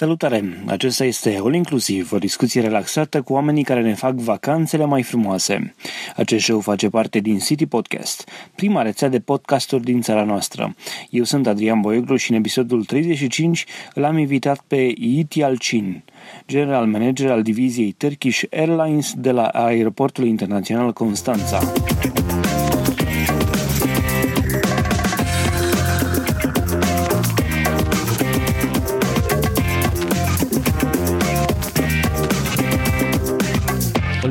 Salutare! Acesta este All Inclusiv, o discuție relaxată cu oamenii care ne fac vacanțele mai frumoase. Acest show face parte din City Podcast, prima rețea de podcasturi din țara noastră. Eu sunt Adrian Boioglu și în episodul 35 îl am invitat pe Iti Alcin, general manager al diviziei Turkish Airlines de la Aeroportul Internațional Constanța.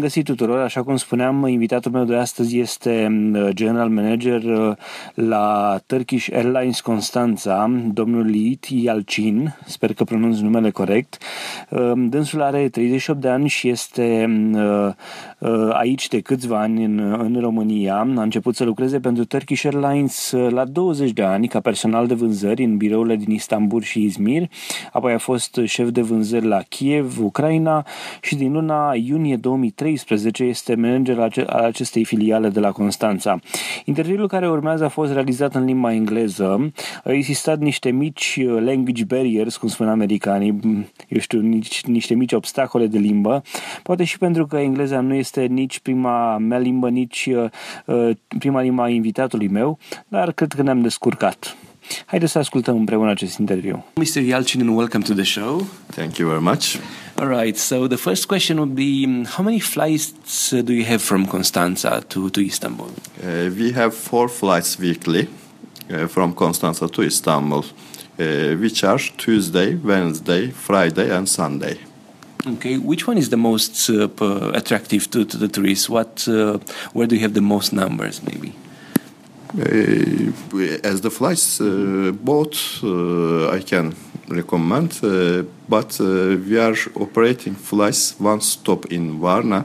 Bun găsit tuturor, așa cum spuneam, invitatul meu de astăzi este mm, general manager uh, la Turkish Airlines Constanța, domnul Liit Yalcin, sper că pronunț numele corect. Uh, dânsul are 38 de ani și este mm, uh, aici de câțiva ani în, în România. A început să lucreze pentru Turkish Airlines la 20 de ani ca personal de vânzări în birourile din Istanbul și Izmir, apoi a fost șef de vânzări la Kiev, Ucraina și din luna iunie 2000 2013 este manager al acestei filiale de la Constanța. Interviul care urmează a fost realizat în limba engleză. Au existat niște mici uh, language barriers, cum spun americanii, eu știu, nici, niște mici obstacole de limbă. Poate și pentru că engleza nu este nici prima mea limbă, nici uh, uh prima limba a invitatului meu, dar cred că ne-am descurcat. Haideți să ascultăm împreună acest interviu. Mr. Yalcin, and welcome to the show. Thank you very much. All right. So the first question would be, um, how many flights uh, do you have from Constanza to, to Istanbul? Uh, we have four flights weekly uh, from Constanza to Istanbul, uh, which are Tuesday, Wednesday, Friday, and Sunday. Okay, which one is the most uh, attractive to, to the tourists? What, uh, where do you have the most numbers, maybe? as the flights both I can recommend. Uh, but uh, we are operating flights one stop in Varna.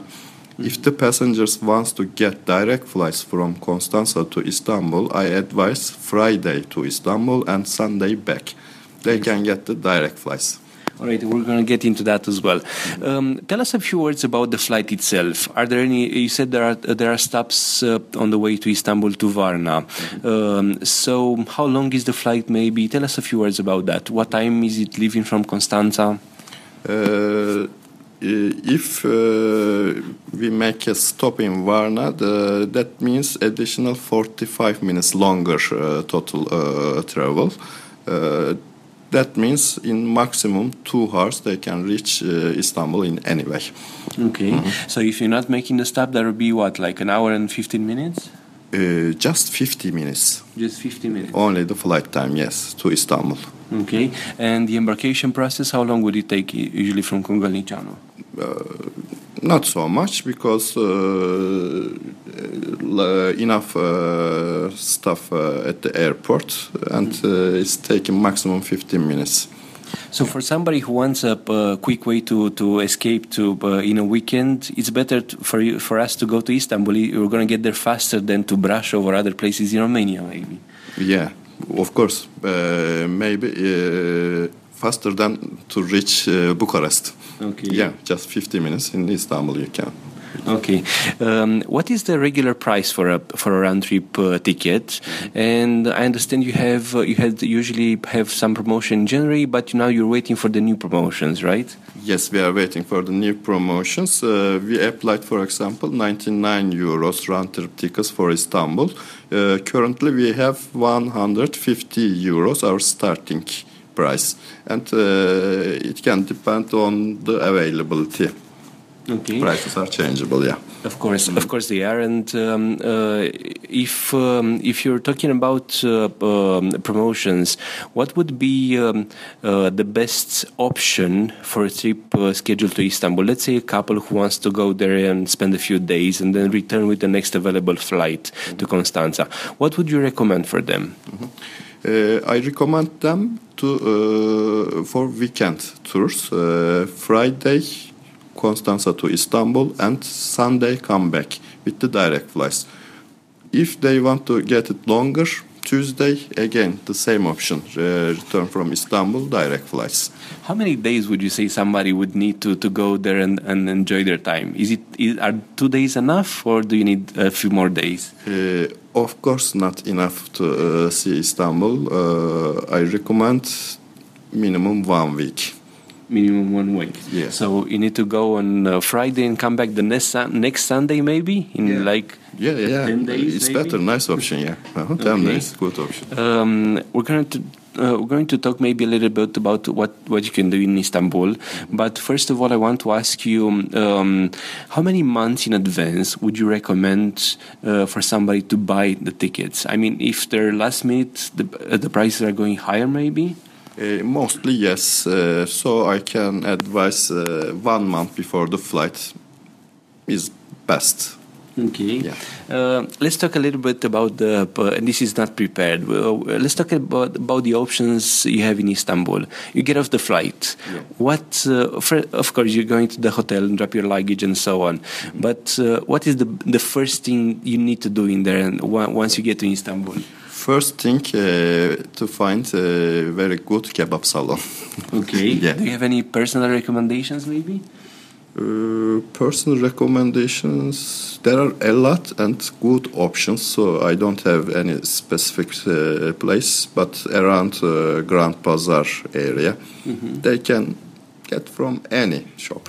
If the passengers wants to get direct flights from Constanza to Istanbul, I advise Friday to Istanbul and Sunday back. They can get the direct flights. All right, we're going to get into that as well. Um, tell us a few words about the flight itself. Are there any? You said there are there are stops uh, on the way to Istanbul to Varna. Um, so, how long is the flight? Maybe tell us a few words about that. What time is it leaving from Constanza? Uh, if uh, we make a stop in Varna, the, that means additional 45 minutes longer uh, total uh, travel. That means in maximum two hours they can reach uh, Istanbul in any way. Okay. Mm -hmm. So if you're not making the stop, that would be what, like an hour and 15 minutes? Uh, just 50 minutes. Just 50 minutes. Only the flight time, yes, to Istanbul. Okay. And the embarkation process, how long would it take usually from Kogalniceanu? Uh, not so much because uh, uh, enough uh, stuff at the airport and it's taking maximum 15 minutes. So for somebody who wants a uh, quick way to, to escape to uh, in a weekend, it's better to, for you, for us to go to Istanbul. We're going to get there faster than to brush over other places in Romania, maybe. Yeah, of course, uh, maybe faster than to reach Bucharest. Okay. Yeah, just 50 minutes in Istanbul you can. Okay, um, what is the regular price for a for a round trip uh, ticket? And I understand you have uh, you had usually have some promotion in January, but now you're waiting for the new promotions, right? Yes, we are waiting for the new promotions. Uh, we applied, for example, 99 euros round trip tickets for Istanbul. Uh, currently, we have 150 euros our starting price, and uh, it can depend on the availability. Okay. Prices are changeable, yeah. Of course, of course they are. And um, uh, if um, if you're talking about uh, um, promotions, what would be um, uh, the best option for a trip uh, scheduled to Istanbul? Let's say a couple who wants to go there and spend a few days and then return with the next available flight to Constanza. What would you recommend for them? Mm-hmm. Uh, I recommend them to uh, for weekend tours. Friday Constanza to Istanbul, and Sunday come back with the direct flights. If they want to get it longer, Tuesday, again, the same option. Uh, return from Istanbul, direct flights. How many days would you say somebody would need to, to go there and, and enjoy their time? Is it is, are two days enough, or do you need a few more days? Uh, of course, not enough to uh, see Istanbul. Uh, I recommend minimum one week. Minimum one week. Yeah. So you need to go on uh, Friday and come back the next next Sunday, maybe in Yeah. like Yeah, yeah, 10 days, it's maybe? better. Nice option, yeah. Uh-huh, Okay. days, good option. Um, we're going to uh, we're going to talk maybe a little bit about what, what you can do in Istanbul. But first of all, I want to ask you um, how many months in advance would you recommend uh, for somebody to buy the tickets? I mean, if they're last minute, the, uh, the prices are going higher, maybe. Uh, mostly yes. Uh, so I can advise uh, one month before the flight is best. Okay. Yeah. Uh, let's talk a little bit about the. Uh, and this is not prepared. Well, let's talk about about the options you have in Istanbul. You get off the flight. Yeah. What? Uh, of course, you're going to the hotel and drop your luggage and so on. Mm-hmm. But uh, what is the the first thing you need to do in there? And once you get to Istanbul. First thing uh, to find a very good kebab salon. Okay. Yeah. Do you have any personal recommendations, maybe? Uh, personal recommendations there are a lot and good options so i don't have any specific uh, place but around uh, grand bazaar area they can get from any shop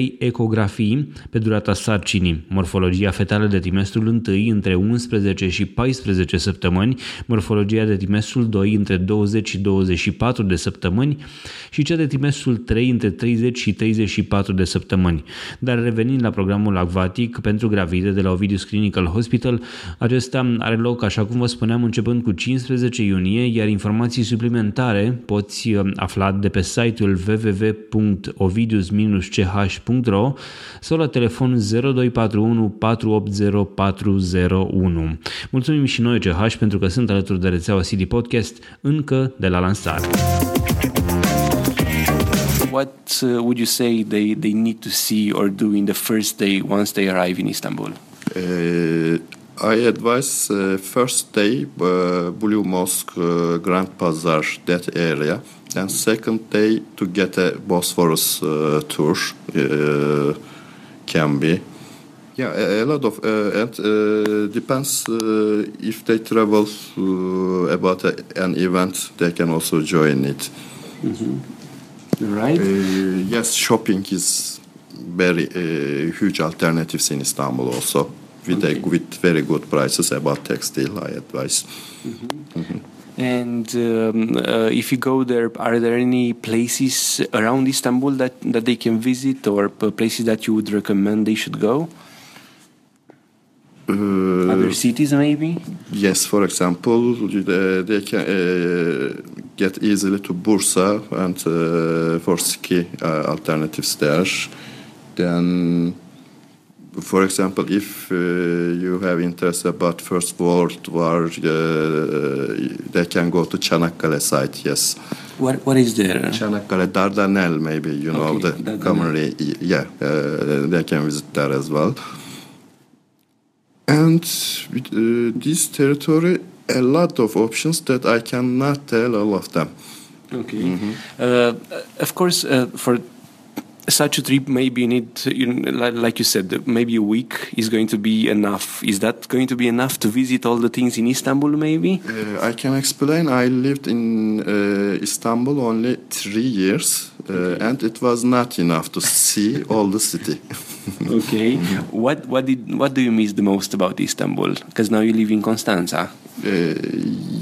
ecografii pe durata sarcinii. Morfologia fetală de trimestrul 1 între 11 și 14 săptămâni, morfologia de trimestrul 2 între 20 și 24 de săptămâni și cea de trimestrul 3 între 30 și 34 de săptămâni. Dar revenind la programul acvatic pentru gravide de la Ovidius Clinical Hospital, acesta are loc, așa cum vă spuneam, începând cu 15 iunie, iar informații suplimentare poți uh, afla de pe site-ul www.ovidius-ch.ro sau la telefon 0241 480 401. Mulțumim și noi CH pentru că sunt alături de rețeaua CD Podcast încă de la lansare. What uh, would you say they, they need to see or do in the first day once they arrive in Istanbul? Uh, I advise uh, first day uh, Blue Mosque, uh, Grand Bazaar, that area. And second day to get a Bosphorus uh, tour uh, can be. Yeah, a, a lot of uh, and uh, depends uh, if they travel uh, about a, an event, they can also join it. Right? Uh, yes, shopping is very uh, huge alternatives in Istanbul also with a, with very good prices about textile. I advise. And um, uh, if you go there, are there any places around Istanbul that, that they can visit or places that you would recommend they should go? Uh, Other cities, maybe? yes, for example, uh, they can uh, get easily to Bursa and for ski alternatives there. Then, for example, if uh, you have interest about First World War, uh, they can go to Çanakkale site. Yes. What, what is there? Çanakkale, Dardanelle, maybe you know Okay, the Dardanelle. commonly, yeah, uh, they can visit there as well. And with uh, this territory, a lot of options that I cannot tell all of them. Okay. Uh, of course, uh, for such a trip maybe need you like you said maybe a week is going to be enough. Is that going to be enough to visit all the things in istanbul maybe? Uh, i can explain. I lived in uh, istanbul only three years uh, and it was not enough to see all the city okay what what did what do you miss the most about istanbul because now you live in constanza uh,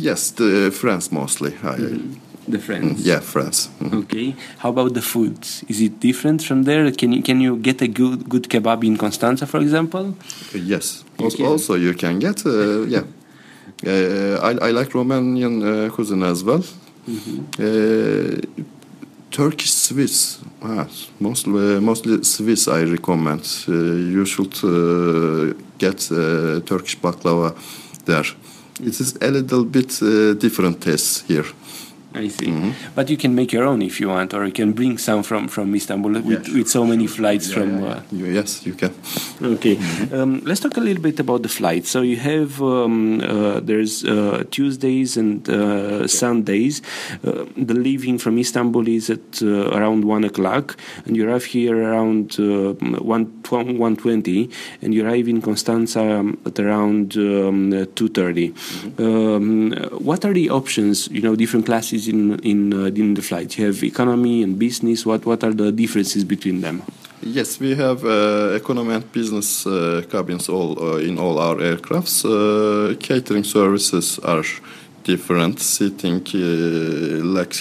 yes the friends mostly I, mm the friends. Yeah, France. Mm. Okay. How about the food? Is it different from there? Can you can you get a good good kebab in Constanza, for example? yes. You also, also, you can get uh, yeah. Uh, I, I like Romanian uh, cuisine as well. Mm -hmm. Turkish Swiss, ah, mostly mostly Swiss. I recommend. Uh, you should uh, get Turkish baklava there. It is a little bit different taste here. I see. Mm-hmm. But you can make your own if you want, or you can bring some from, from Istanbul with, yeah, sure, with so many flights yeah, from. Yeah, uh, yes, you can. Okay, mm-hmm. um, let's talk a little bit about the flights. So you have um, uh, there's uh, Tuesdays and uh, Sundays. Uh, the leaving from Istanbul is at uh, around one o'clock, and you arrive here around one one twenty, and you arrive in Constanza um, at around um, two thirty. Mm-hmm. Um, what are the options? You know, different classes in in uh, in the flight? You have economy and business. What what are the differences between them? Yes, we have uh, economy and business uh, cabins all uh, in all our aircrafts. Uh, catering services are different. Seating uh, like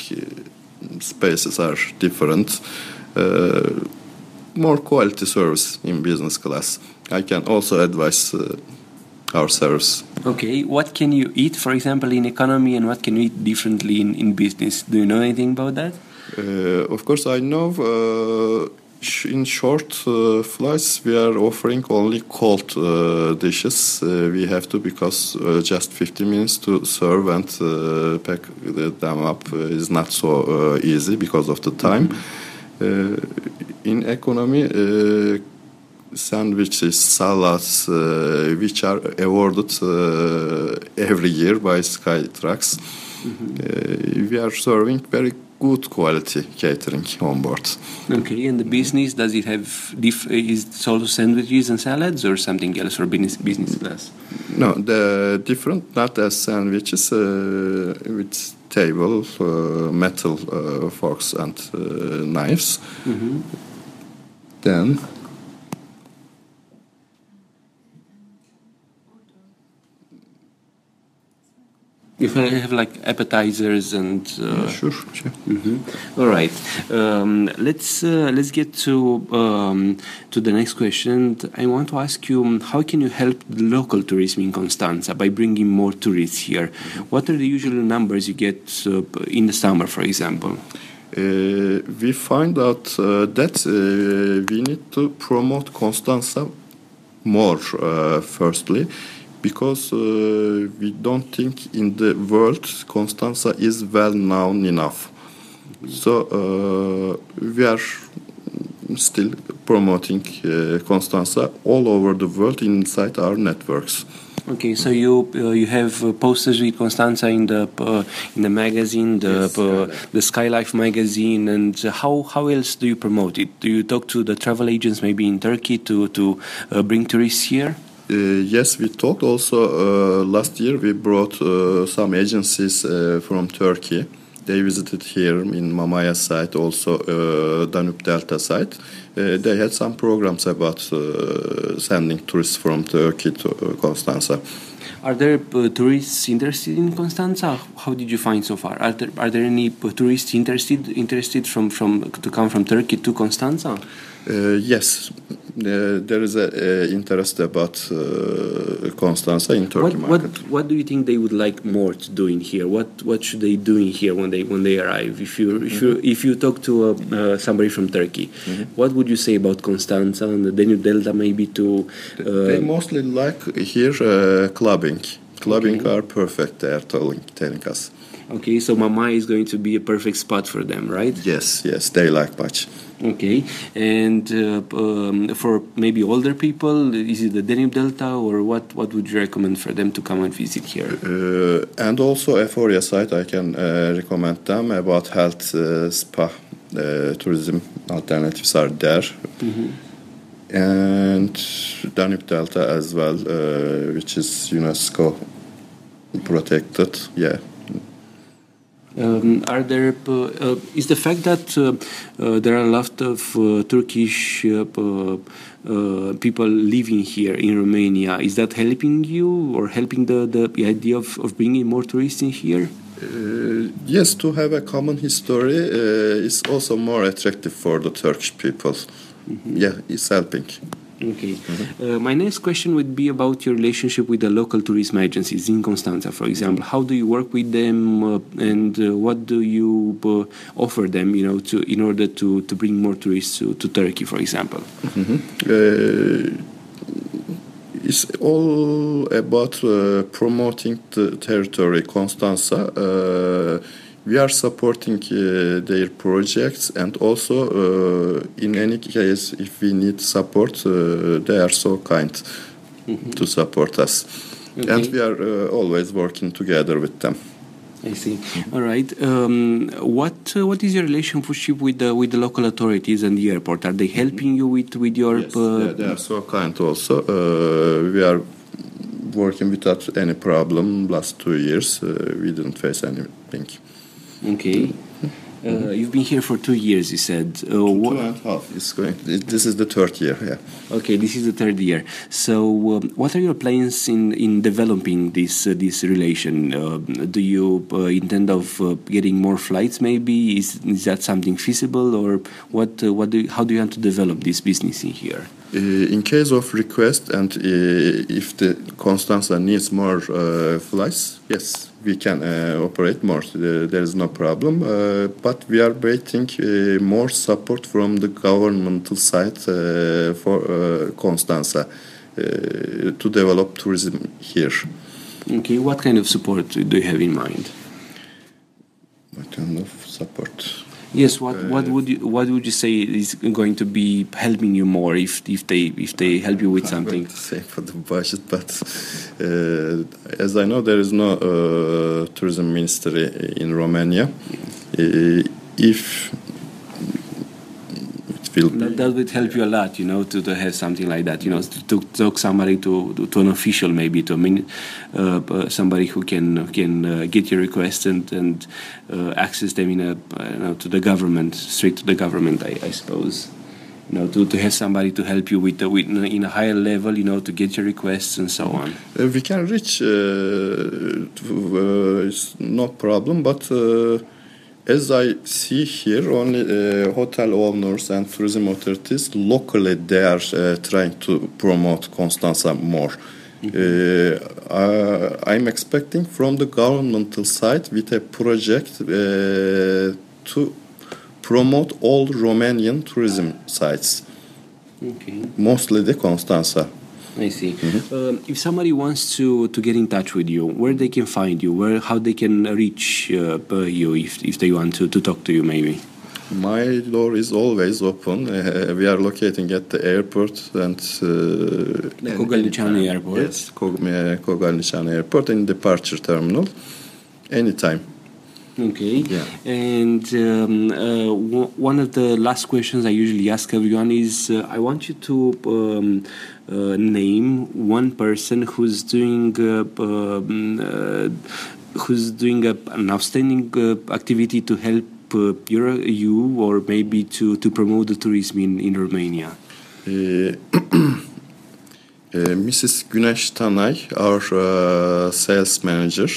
spaces are different. more quality service in business class. I can also advise our service. Okay, what can you eat, for example, in economy, and what can you eat differently in, in business? Do you know anything about that? Uh, of course, I know. Uh, in short uh, flights, we are offering only cold uh, dishes. Uh, we have to because uh, just 50 minutes to serve and pack them up is not so easy because of the time. Mm-hmm. in economy sandwiches, salads, uh, which are awarded uh, every year by Skytrax. Mm-hmm. Uh, we are serving very good quality catering on board. Okay, and the business does it have diff- is it also sandwiches and salads or something else for business business class? No, the different not as sandwiches uh, with table, uh, metal uh, forks and knives. Mm-hmm. Then If I have like appetizers and uh, yeah, sure, sure. Mm-hmm. All right, um, let's uh, let's get to um, to the next question. I want to ask you um, how can you help the local tourism in Constanza by bringing more tourists here? What are the usual numbers you get uh, in the summer, for example? Uh, we find out uh, that uh, we need to promote Constanza more. firstly because uh, we don't think in the world Constanza is well known enough. So uh, we are still promoting uh, Constanza all over the world inside our networks. Okay, so you uh, you have uh, posters with Constanza in the uh, in the magazine, the yes, the Skylife magazine, and how how else do you promote it? Do you talk to the travel agents maybe in Turkey to to bring tourists here? Uh, yes, we talked also uh, last year. We brought uh, some agencies from Turkey. They visited here in Mamaia site, also Danube Delta site. they had some programs about sending tourists from Turkey to Constanza. Are there uh, tourists interested in Constanza? How did you find so far? Are there, are there any tourists interested interested from, from to come from Turkey to Constanza? Uh, yes, uh, there is a uh, interest about uh, Constanza in Turkey what, market. What, what do you think they would like more to do in here? What what should they do in here when they when they arrive? If you if you mm-hmm. if you talk to somebody from Turkey, mm-hmm. what would you say about Constanza and the Danube Delta maybe to? they mostly like here clubbing. Clubbing okay. are perfect. They are telling telling us. Okay, so Mama is going to be a perfect spot for them, right? Yes, yes, they like much. Okay, and uh, um, for maybe older people, is it the Danube Delta, or what? What would you recommend for them to come and visit here? Uh, and also, Eforie site, I can uh, recommend them about health uh, spa uh, tourism alternatives are there. And Danube Delta as well, uh, which is UNESCO protected. Yeah. Um, are there uh, uh, is the fact that uh, uh, there are a lot of uh, Turkish uh, uh, people living here in Romania? Is that helping you or helping the, the idea of, of bringing more tourists in here? Uh, yes, to have a common history uh, is also more attractive for the Turkish people. Yeah, it's helping. Okay. Uh, my next question would be about your relationship with the local tourism agencies in Constanza, for example. How do you work with them, uh, and uh, what do you uh, offer them, you know, to in order to, to bring more tourists to, to Turkey, for example? Uh, it's all about uh, promoting the territory, Constanza. We are supporting uh, their projects, and also, uh, in any case, if we need support, uh, they are so kind to support us. And we are uh, always working together with them. I see. All right. Um, what uh, what is your relationship with the with the local authorities and the airport? Are they helping you with with your? Yes, uh, they, they are so kind also. Uh, we are working without any problem last two years. Uh, we didn't face anything. Okay. Uh, you've been here for two years, you said. Uh, Two and a half is going. This is the third year. Yeah. Okay, this is the third year. So, um, what are your plans in, in developing this uh, this relation? Uh, do you uh, intend of uh, getting more flights? Maybe is is that something feasible, or what? Uh, what do you, how do you want to develop this business in here? Uh, in case of request and uh, if the Constanza needs more uh, flights, yes, we can uh, operate more. There is no problem. Uh, but we are waiting uh, more support from the governmental side uh, for uh, Constanza uh, to develop tourism here. Okay, what kind of support do you have in mind? What kind of support? Yes, what what would you what would you say is going to be helping you more if if they if they help you with I'm something? going to say for the budget, but uh, as I know, there is no uh, tourism ministry in Romania. Uh, if That, that would help you a lot, you know, to, to have something like that, you know, to, to talk somebody to, to, to an official maybe, to a min, uh, uh, somebody who can can uh, get your request and and uh, access them in a you know, to the government, straight to the government, I, I suppose. You know, to, to have somebody to help you with the with in a higher level, you know, to get your requests and so on. Uh, we can reach. Uh, to, uh, it's no problem, but uh, as I see here, only uh, hotel owners and tourism authorities locally they are uh, trying to promote Constanza more. Uh, I- I'm expecting from the governmental side with a project uh, to promote all Romanian tourism sites, Okay. mostly the Constanza. I see. Um, if somebody wants to, to get in touch with you, where they can find you, where how they can reach uh, uh, you if, if they want to, to talk to you, maybe. My door is always open. Uh, we are locating at the airport and uh, The and Kogalniceanu anytime. Airport. Yes, Kog- uh, Airport in departure terminal. Anytime. Okay. Yeah. And um, uh, w- one of the last questions I usually ask everyone is uh, I want you to um, uh, name one person who's doing uh, um, uh, who's doing a, an outstanding uh, activity to help uh, your, you or maybe to, to promote the tourism in, in Romania. Mrs. Güneş Tanay, our uh, sales manager,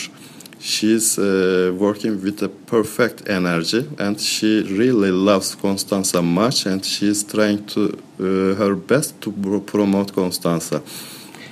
she's uh, working with a perfect energy and she really loves Constanza much and she's trying to uh, her best to pro- promote Constanza.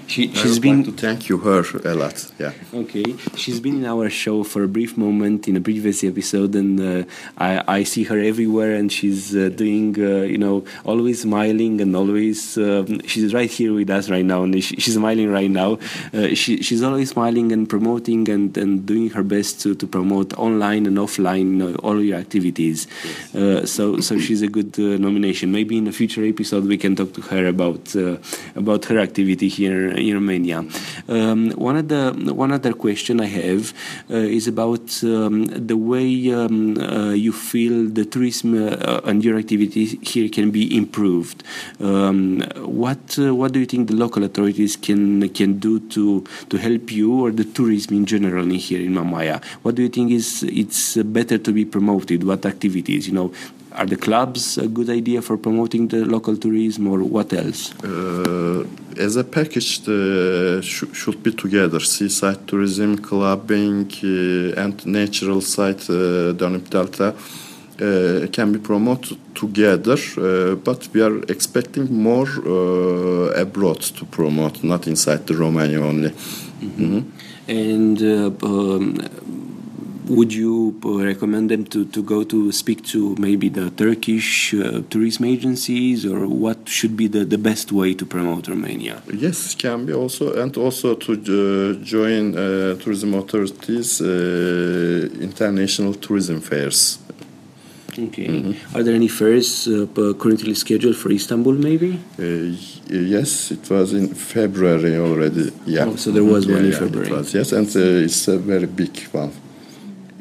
She, I she's would been to thank you her a lot. Yeah. Okay, she's been in our show for a brief moment in a previous episode, and uh, I, I see her everywhere, and she's uh, doing, uh, you know, always smiling and always. Um, she's right here with us right now, and she, she's smiling right now. Uh, she, she's always smiling and promoting and, and doing her best to, to promote online and offline uh, all your activities. Uh, so so she's a good uh, nomination. Maybe in a future episode we can talk to her about uh, about her activity here in Romania. Um, one of the one other question I have uh, is about um, the way um, uh, you feel the tourism uh, and your activities here can be improved. Um, what uh, what do you think the local authorities can can do to to help you or the tourism in general in here in Mamaia? What do you think is it's better to be promoted? What activities? You know, are the clubs a good idea for promoting the local tourism or what else? Uh, as a package, the sh should be together. Seaside tourism, clubbing, uh, and natural site, uh, Danube Delta, uh, can be promoted together. Uh, but we are expecting more uh, abroad to promote, not inside the Romania only. Mm -hmm. Mm -hmm. And um, would you recommend them to, to go to speak to maybe the Turkish uh, tourism agencies or what should be the, the best way to promote Romania? Yes, can be also and also to uh, join uh, tourism authorities uh, international tourism fairs. Okay. Mm -hmm. Are there any fairs uh, currently scheduled for Istanbul? Maybe. Uh, yes, it was in February already. Yeah. Oh, so there was one yeah, in February. Was, yes, and it's a very big one.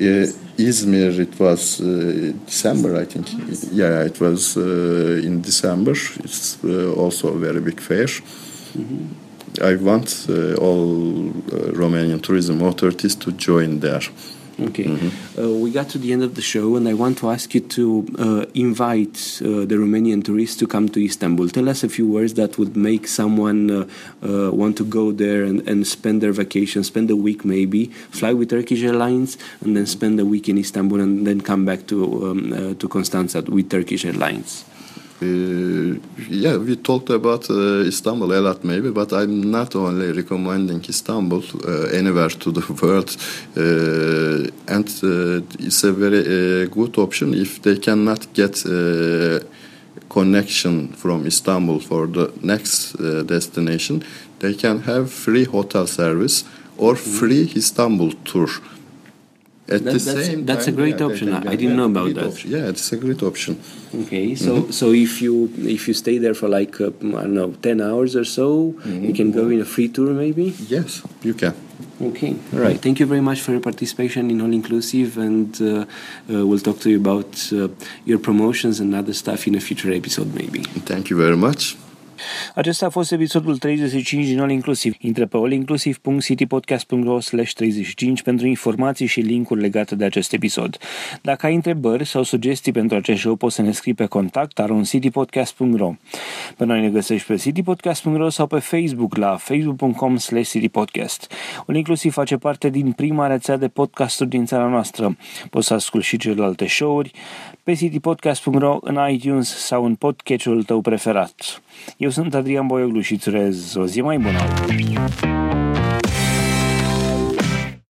Uh, Izmir, it was uh, December, I think. Yeah, it was uh, in December. It's also a very big fair. Mm -hmm. I want all Romanian tourism authorities to join there. Okay. Mm-hmm. Uh, we got to the end of the show, and I want to ask you to uh, invite uh, the Romanian tourists to come to Istanbul. Tell us a few words that would make someone uh, uh, want to go there and, and spend their vacation, spend a week maybe, fly with Turkish Airlines, and then spend a week in Istanbul, and then come back to um, uh, to Constanța with Turkish Airlines. Uh, yeah, we talked about uh, Istanbul a lot, maybe, but I'm not only recommending Istanbul uh, anywhere to the world, and it's a very good option if they cannot get connection from Istanbul for the next destination. They can have free hotel service or mm-hmm. free Istanbul tour. At that, the that's, same that's time, a great yeah, option. I didn't know about that. Option. Yeah, it's a great option. Okay, so mm-hmm. so if you if you stay there for like uh, I don't know ten hours or so, mm-hmm. you can go in a free tour maybe. Yes, you can. Okay, all right. Thank you very much for your participation in All Inclusive, and uh, uh, we'll talk to you about uh, your promotions and other stuff in a future episode maybe. Thank you very much. Acesta a fost episodul 35 din All Inclusive. Intră pe allinclusive.citypodcast.ro 35 pentru informații și linkuri legate de acest episod. Dacă ai întrebări sau sugestii pentru acest show, poți să ne scrii pe contact aroncitypodcast.ro Pe noi ne găsești pe citypodcast.ro sau pe Facebook la facebook.com slash citypodcast. All Inclusive face parte din prima rețea de podcasturi din țara noastră. Poți să asculti și celelalte show-uri pe citypodcast.ro, în iTunes sau în podcatcher-ul tău preferat. Eu sunt Adrian Boioglu și îți urez o zi mai bună.